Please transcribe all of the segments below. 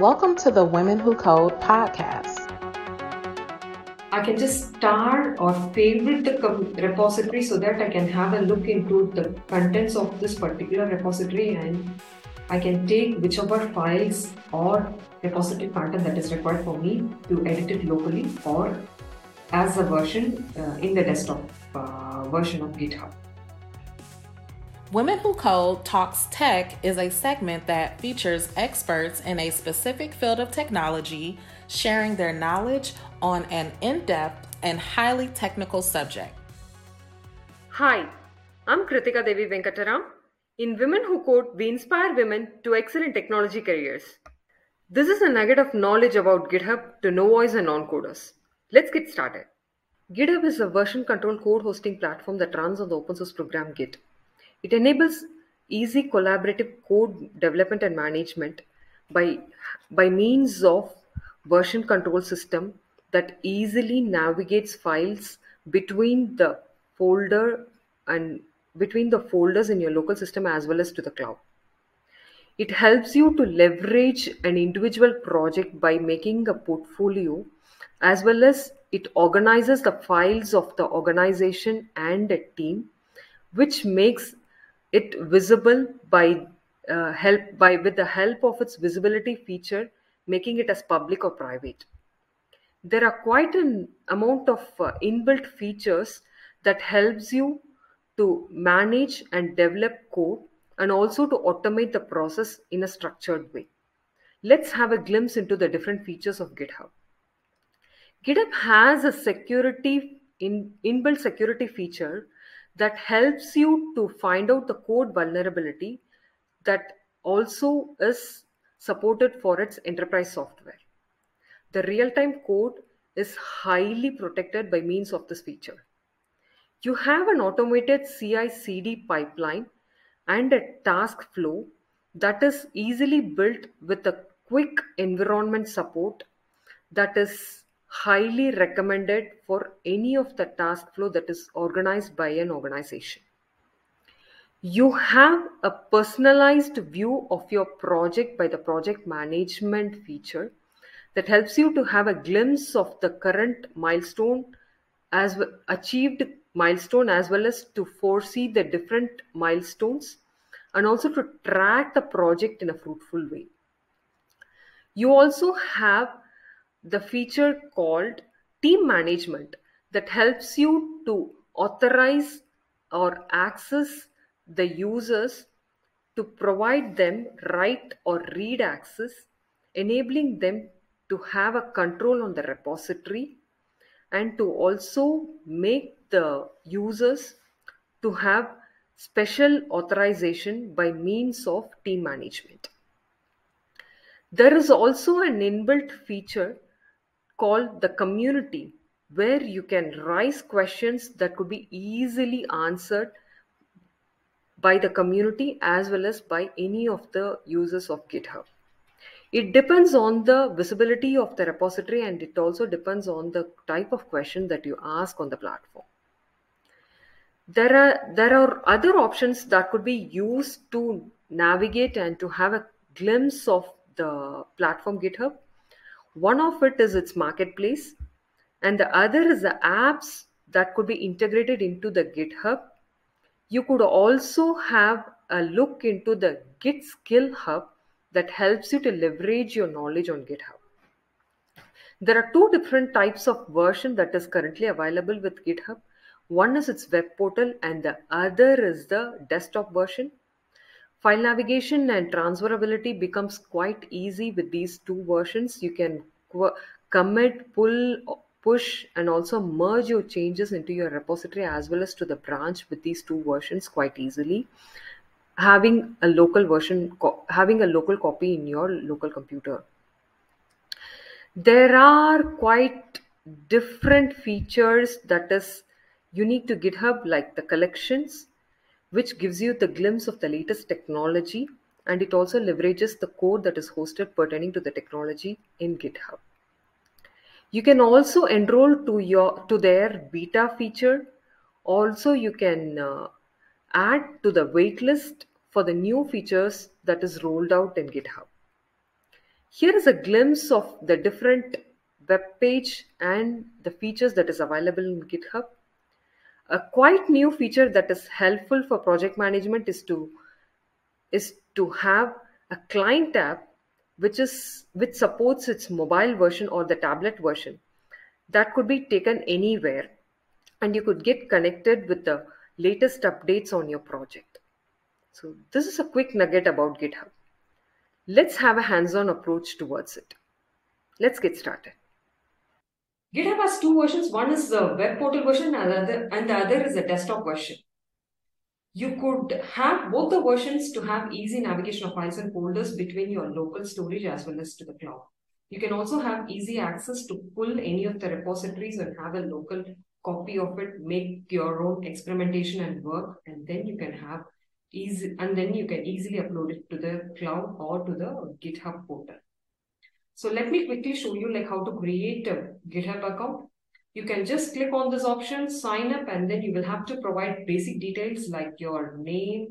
Welcome to the Women Who Code podcast. I can just star or favorite the repository so that I can have a look into the contents of this particular repository and I can take whichever files or repository content that is required for me to edit it locally or as a version uh, in the desktop uh, version of GitHub. Women Who Code Talks Tech is a segment that features experts in a specific field of technology sharing their knowledge on an in depth and highly technical subject. Hi, I'm Kirthikka Devi Venkataram. In Women Who Code, we inspire women to excel in technology careers. This is a nugget of knowledge about GitHub to novice and non coders. Let's get started. GitHub is a version control code hosting platform that runs on the open source program Git. It enables easy collaborative code development and management by, by means of version control system that easily navigates files between the folder and between the folders in your local system as well as to the cloud. It helps you to leverage an individual project by making a portfolio as well as it organizes the files of the organization and a team which makes it visible by uh, help by with the help of its visibility feature making it as public or private. There are quite an amount of uh, inbuilt features that helps you to manage and develop code and also to automate the process in a structured way. Let's have a glimpse into the different features of github. Github has a security in inbuilt security feature that helps you to find out the code vulnerability that also is supported for its enterprise software. The real time code is highly protected by means of this feature. You have an automated CI CD pipeline and a task flow that is easily built with a quick environment support that is highly recommended for any of the task flow that is organized by an organization. You have a personalized view of your project by the project management feature that helps you to have a glimpse of the current milestone as achieved milestone as well as to foresee the different milestones and also to track the project in a fruitful way. You also have the feature called team management that helps you to authorize or access the users to provide them write or read access enabling them to have a control on the repository and to also make the users to have special authorization by means of team management. There is also an inbuilt feature called the community where you can raise questions that could be easily answered by the community as well as by any of the users of GitHub. It depends on the visibility of the repository and it also depends on the type of question that you ask on the platform. There are, there are other options that could be used to navigate and to have a glimpse of the platform GitHub one of it is its marketplace, and the other is the apps that could be integrated into the GitHub. You could also have a look into the Git Skill Hub that helps you to leverage your knowledge on GitHub. There are two different types of version that is currently available with GitHub. One is its web portal and the other is the desktop version. File navigation and transferability becomes quite easy with these two versions. You can commit, pull, push, and also merge your changes into your repository as well as to the branch with these two versions quite easily. Having a local version, having a local copy in your local computer. There are quite different features that is unique to GitHub, like the collections, which gives you the glimpse of the latest technology and it also leverages the code that is hosted pertaining to the technology in GitHub. You can also enroll to your to their beta feature. Also, you can uh, add to the waitlist for the new features that is rolled out in GitHub. Here is a glimpse of the different web page and the features that is available in GitHub. A quite new feature that is helpful for project management is to is to have a client app which is which supports its mobile version or the tablet version that could be taken anywhere and you could get connected with the latest updates on your project. So this is a quick nugget about GitHub. Let's have a hands-on approach towards it. Let's get started. GitHub has two versions. One is the web portal version and the other, and the other is the desktop version. You could have both the versions to have easy navigation of files and folders between your local storage as well as to the cloud. You can also have easy access to pull any of the repositories and have a local copy of it, make your own experimentation and work, and then you can have easy, and then you can easily upload it to the cloud or to the GitHub portal. So let me quickly show you like how to create a GitHub account. You can just click on this option, sign up, and then you will have to provide basic details like your name,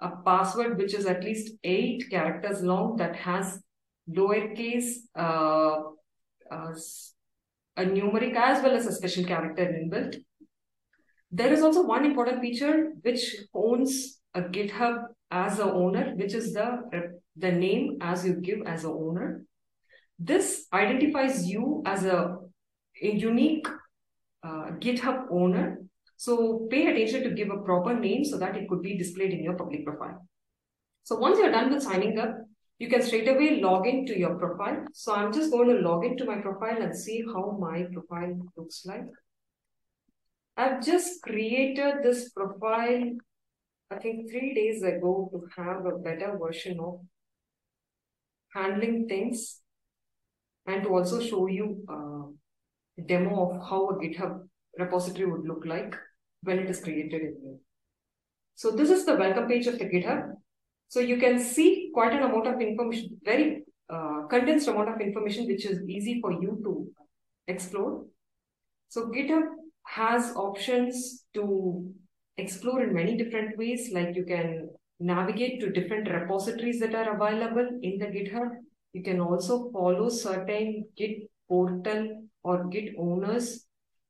a password which is at least eight characters long that has lowercase, uh, uh, a numeric as well as a special character inbuilt. There is also one important feature which owns a GitHub as a owner, which is the, the name as you give as a owner. This identifies you as a, a unique uh, GitHub owner. So pay attention to give a proper name so that it could be displayed in your public profile. So once you're done with signing up, you can straight away log into your profile. So I'm just going to log into my profile and see how my profile looks like. I've just created this profile, I think three days ago to have a better version of handling things and to also show you a demo of how a GitHub repository would look like when it is created in here. So this is the welcome page of the GitHub. So you can see quite an amount of information, very uh, condensed amount of information, which is easy for you to explore. So GitHub has options to explore in many different ways, like you can navigate to different repositories that are available in the GitHub. You can also follow certain Git portal or Git owners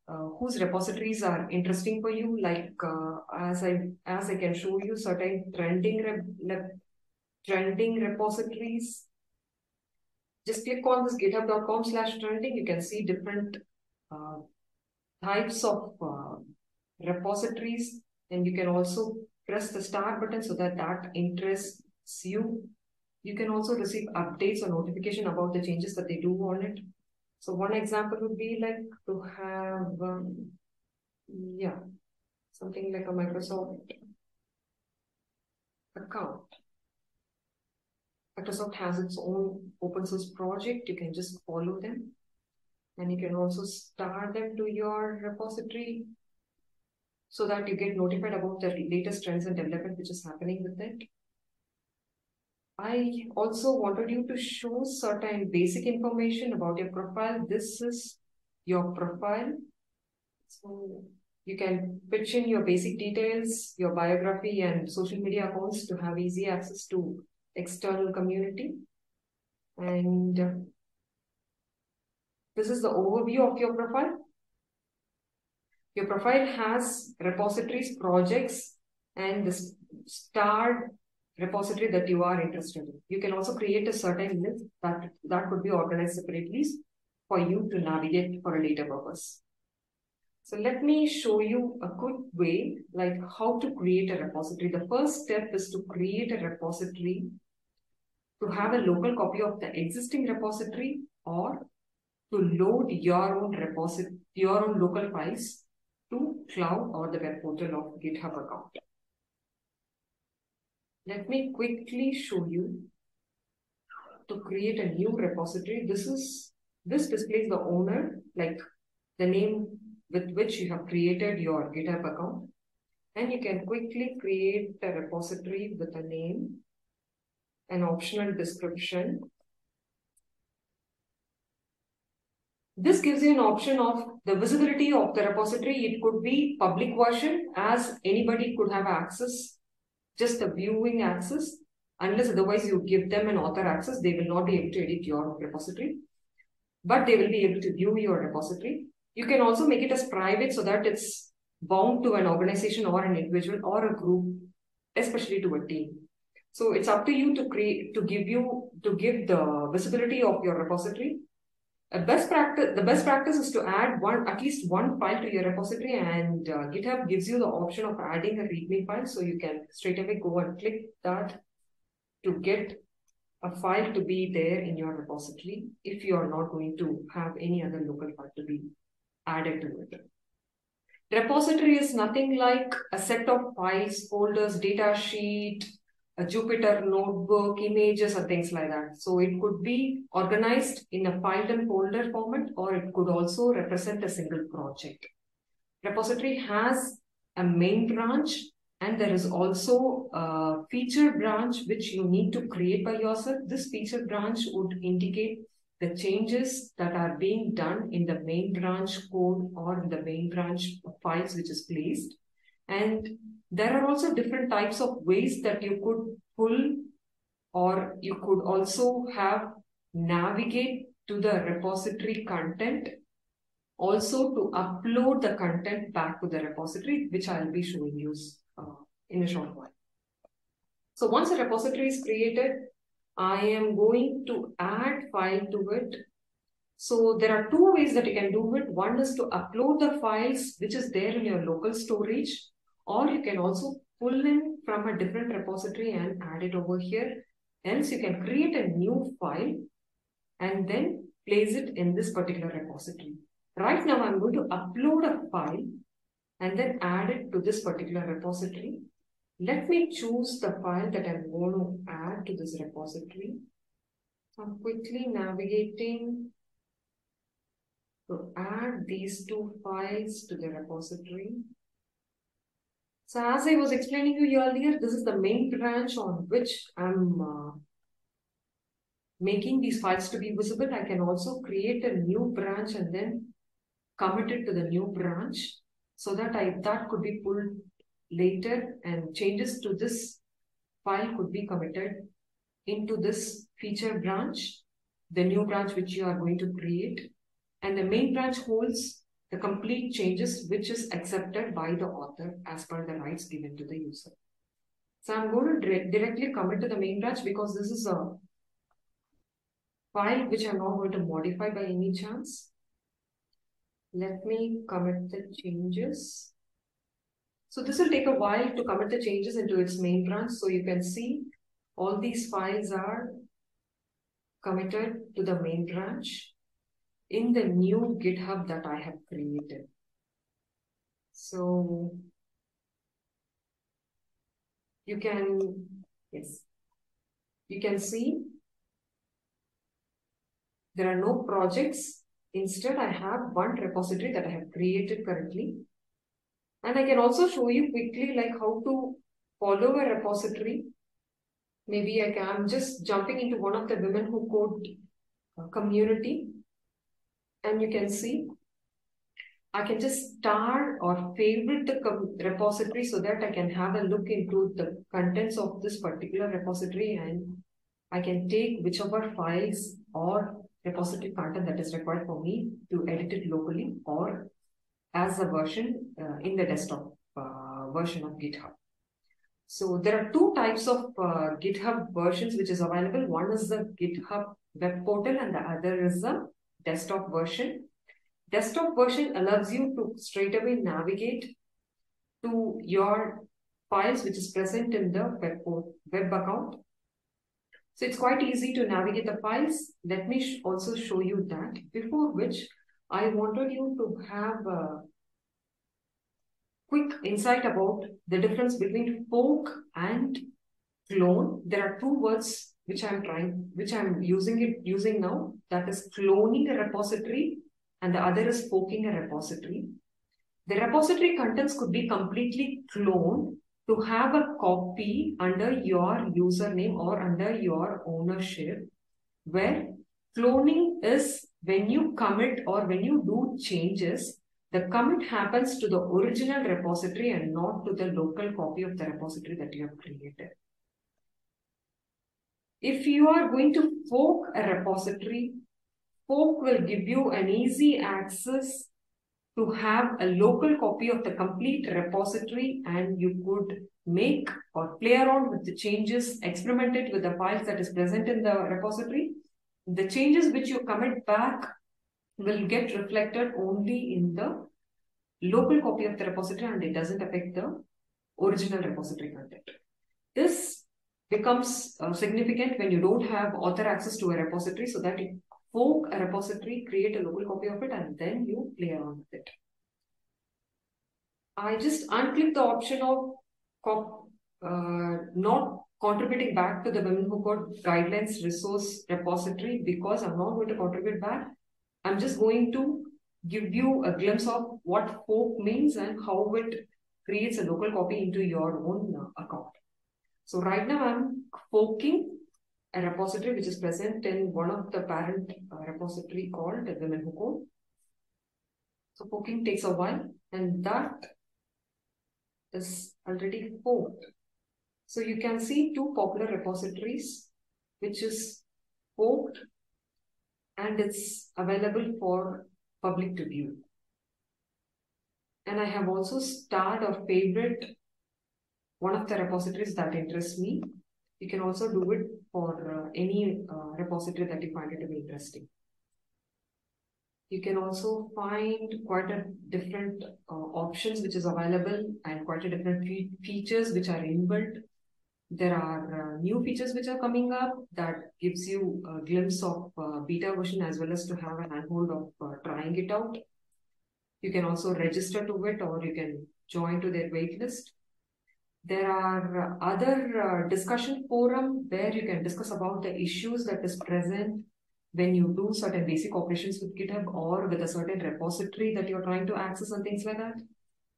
uh, whose repositories are interesting for you. Like uh, as I as I can show you certain trending rep, trending repositories. Just click on this github.com slash trending. You can see different uh, types of uh, repositories and you can also press the start button so that that interests you. You can also receive updates or notification about the changes that they do on it. So one example would be like to have, um, yeah, something like a Microsoft account. Microsoft has its own open source project. You can just follow them. And you can also start them to your repository so that you get notified about the latest trends and development which is happening with it. I also wanted you to show certain basic information about your profile. This is your profile. So you can pitch in your basic details, your biography and social media accounts to have easy access to external community. And this is the overview of your profile. Your profile has repositories, projects, and the starred repository that you are interested in. You can also create a certain list that, that could be organized separately for you to navigate for a later purpose. So let me show you a good way, like how to create a repository. The first step is to create a repository to have a local copy of the existing repository or to load your own repository, your own local files to cloud or the web portal of GitHub account. Let me quickly show you to create a new repository. This is this displays the owner, like the name with which you have created your GitHub account. And you can quickly create a repository with a name, an optional description. This gives you an option of the visibility of the repository. It could be public version as anybody could have access just the viewing access. Unless otherwise you give them an author access, they will not be able to edit your repository, but they will be able to view your repository. You can also make it as private so that it's bound to an organization or an individual or a group, especially to a team. So it's up to you to create, to give you, to give the visibility of your repository a best practice the best practice is to add one at least one file to your repository and uh, github gives you the option of adding a readme file. So you can straight away go and click that to get a file to be there in your repository if you are not going to have any other local file to be added to it. Repository is nothing like a set of files folders data sheet a Jupyter notebook, images, or things like that. So it could be organized in a file and folder format, or it could also represent a single project. Repository has a main branch, and there is also a feature branch which you need to create by yourself. This feature branch would indicate the changes that are being done in the main branch code or in the main branch files which is placed. And there are also different types of ways that you could pull or you could also have navigate to the repository content also to upload the content back to the repository which I'll be showing you uh, in a short while. So once a repository is created, I am going to add file to it. So there are two ways that you can do it. One is to upload the files which is there in your local storage or you can also pull in from a different repository and add it over here. Else you can create a new file and then place it in this particular repository. Right now I'm going to upload a file and then add it to this particular repository. Let me choose the file that I'm going to add to this repository. I'm quickly navigating to add these two files to the repository. So as I was explaining to you earlier, this is the main branch on which I'm uh, making these files to be visible. I can also create a new branch and then commit it to the new branch so that I that could be pulled later and changes to this file could be committed into this feature branch, the new branch which you are going to create. And the main branch holds the complete changes which is accepted by the author as per the rights given to the user. So I'm going to directly commit to the main branch because this is a file which I'm not going to modify by any chance. Let me commit the changes. So this will take a while to commit the changes into its main branch. So you can see all these files are committed to the main branch in the new GitHub that I have created. So you can, yes, you can see there are no projects. Instead, I have one repository that I have created currently. And I can also show you quickly like how to follow a repository. Maybe I can, I'm just jumping into one of the women who code uh, community and you can see I can just star or favorite the repository so that I can have a look into the contents of this particular repository and I can take whichever files or repository content that is required for me to edit it locally or as a version uh, in the desktop uh, version of GitHub. So there are two types of uh, GitHub versions which is available. One is the GitHub web portal and the other is the desktop version. Desktop version allows you to straight away navigate to your files which is present in the web, web account. So it's quite easy to navigate the files. Let me sh also show you that. Before which, I wanted you to have a quick insight about the difference between fork and clone. There are two words which I'm trying, which I'm using it using now, that is cloning a repository and the other is forking a repository. The repository contents could be completely cloned to have a copy under your username or under your ownership, where cloning is when you commit or when you do changes, the commit happens to the original repository and not to the local copy of the repository that you have created. If you are going to fork a repository, fork will give you an easy access to have a local copy of the complete repository and you could make or play around with the changes, experiment it with the files that is present in the repository. The changes which you commit back will get reflected only in the local copy of the repository and it doesn't affect the original repository content. This becomes uh, significant when you don't have author access to a repository so that you fork a repository, create a local copy of it, and then you play around with it. I just unclick the option of uh, not contributing back to the Women Who Code guidelines resource repository because I'm not going to contribute back. I'm just going to give you a glimpse of what fork means and how it creates a local copy into your own uh, account. So right now I'm forking a repository which is present in one of the parent uh, repository called Women Who Code. So forking takes a while and that is already forked. So you can see two popular repositories which is forked and it's available for public to view. And I have also starred or favorite one of the repositories that interests me. You can also do it for uh, any uh, repository that you find it to be interesting. You can also find quite a different uh, options which is available and quite a different fe features which are inbuilt. There are uh, new features which are coming up that gives you a glimpse of uh, beta version as well as to have a handhold of uh, trying it out. You can also register to it or you can join to their waitlist. There are other uh, discussion forum where you can discuss about the issues that is present when you do certain basic operations with GitHub or with a certain repository that you're trying to access and things like that.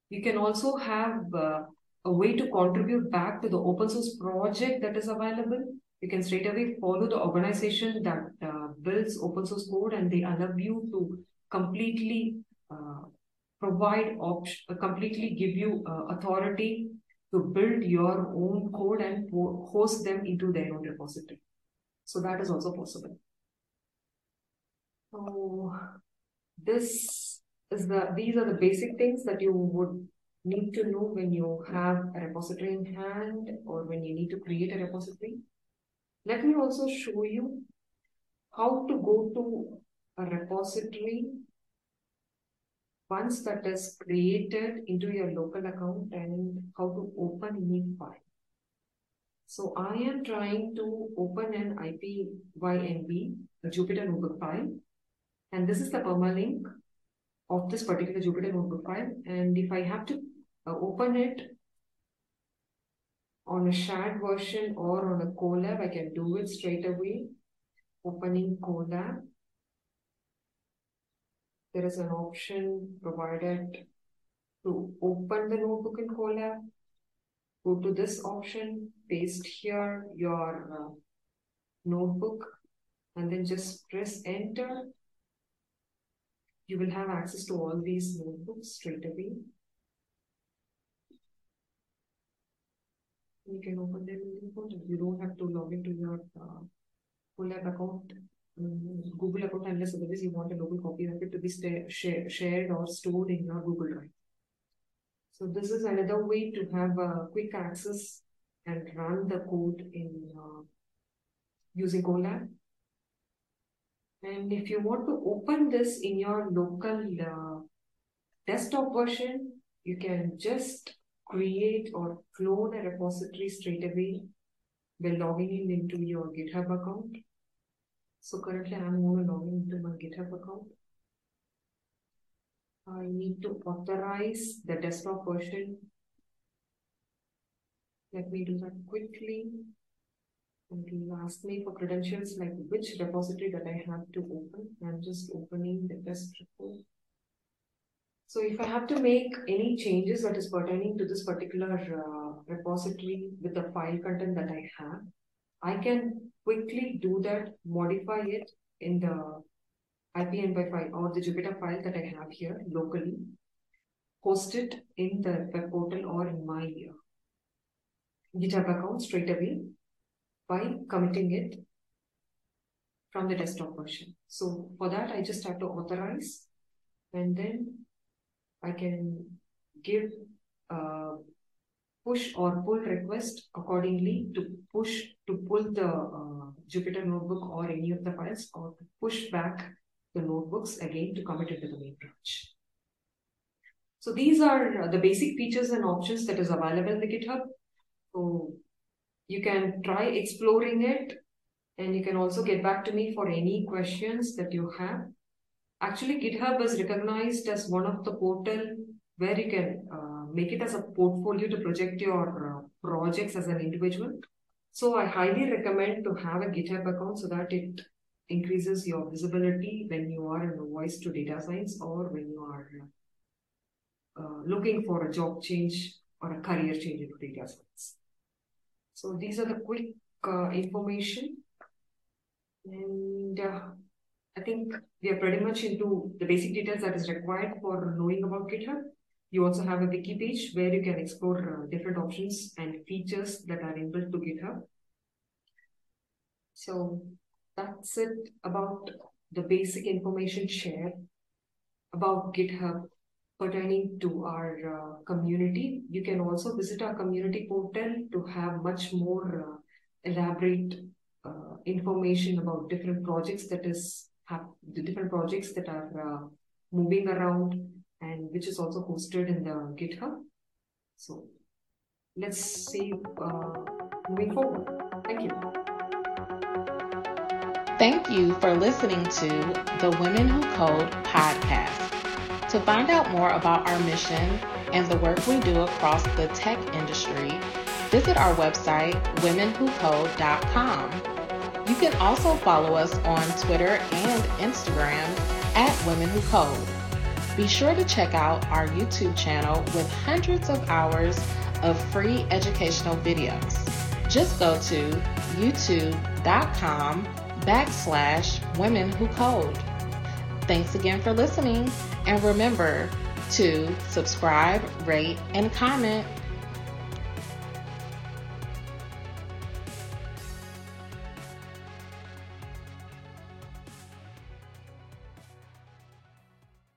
You can also have uh, a way to contribute back to the open source project that is available. You can straight away follow the organization that uh, builds open source code and they allow you to completely uh, provide uh, completely give you uh, authority to build your own code and host them into their own repository. So that is also possible. So this is the these are the basic things that you would need to know when you have a repository in hand or when you need to create a repository. Let me also show you how to go to a repository once that is created into your local account and how to open any file. So I am trying to open an IPYNB, a Jupyter notebook file. And this is the permalink of this particular Jupyter notebook file. And if I have to uh, open it on a shared version or on a Colab, I can do it straight away. Opening Colab there is an option provided to open the notebook in Colab. Go to this option, paste here your uh, notebook, and then just press enter. You will have access to all these notebooks straight away. You can open them in the You don't have to log into your uh, Colab account Google account unless otherwise you want a local copy of it to be share, shared or stored in your Google Drive. So this is another way to have a quick access and run the code in uh, using Colab. And if you want to open this in your local uh, desktop version, you can just create or clone a repository straight away by logging in into your GitHub account. So currently I'm going to log into my GitHub account. I need to authorize the desktop version. Let me do that quickly. And will ask me for credentials like which repository that I have to open. I'm just opening the test report. So if I have to make any changes that is pertaining to this particular uh, repository with the file content that I have, I can quickly do that, modify it in the IPYNB file or the Jupyter file that I have here locally. post it in the web portal or in my uh, GitHub account straight away by committing it from the desktop version. So for that, I just have to authorize and then I can give a push or pull request accordingly to push to pull the uh, Jupyter notebook or any of the files or push back the notebooks again to commit it to the main branch. So these are the basic features and options that is available in the GitHub. So you can try exploring it and you can also get back to me for any questions that you have. Actually, GitHub is recognized as one of the portal where you can uh, make it as a portfolio to project your uh, projects as an individual. So I highly recommend to have a GitHub account so that it increases your visibility when you are in a voice to data science or when you are uh, looking for a job change or a career change into data science. So these are the quick uh, information. And uh, I think we are pretty much into the basic details that is required for knowing about GitHub. You also have a wiki page where you can explore uh, different options and features that are inbuilt to GitHub. So that's it about the basic information shared about GitHub pertaining to our uh, community. You can also visit our community portal to have much more uh, elaborate uh, information about different projects that is have the different projects that are uh, moving around and which is also hosted in the GitHub. So let's see uh, moving forward. Thank you. Thank you for listening to the Women Who Code podcast. To find out more about our mission and the work we do across the tech industry, visit our website, womenwhocode.com. You can also follow us on Twitter and Instagram at Women Who Code. Be sure to check out our YouTube channel with hundreds of hours of free educational videos. Just go to youtube.com backslash women who code. Thanks again for listening, and remember to subscribe, rate, and comment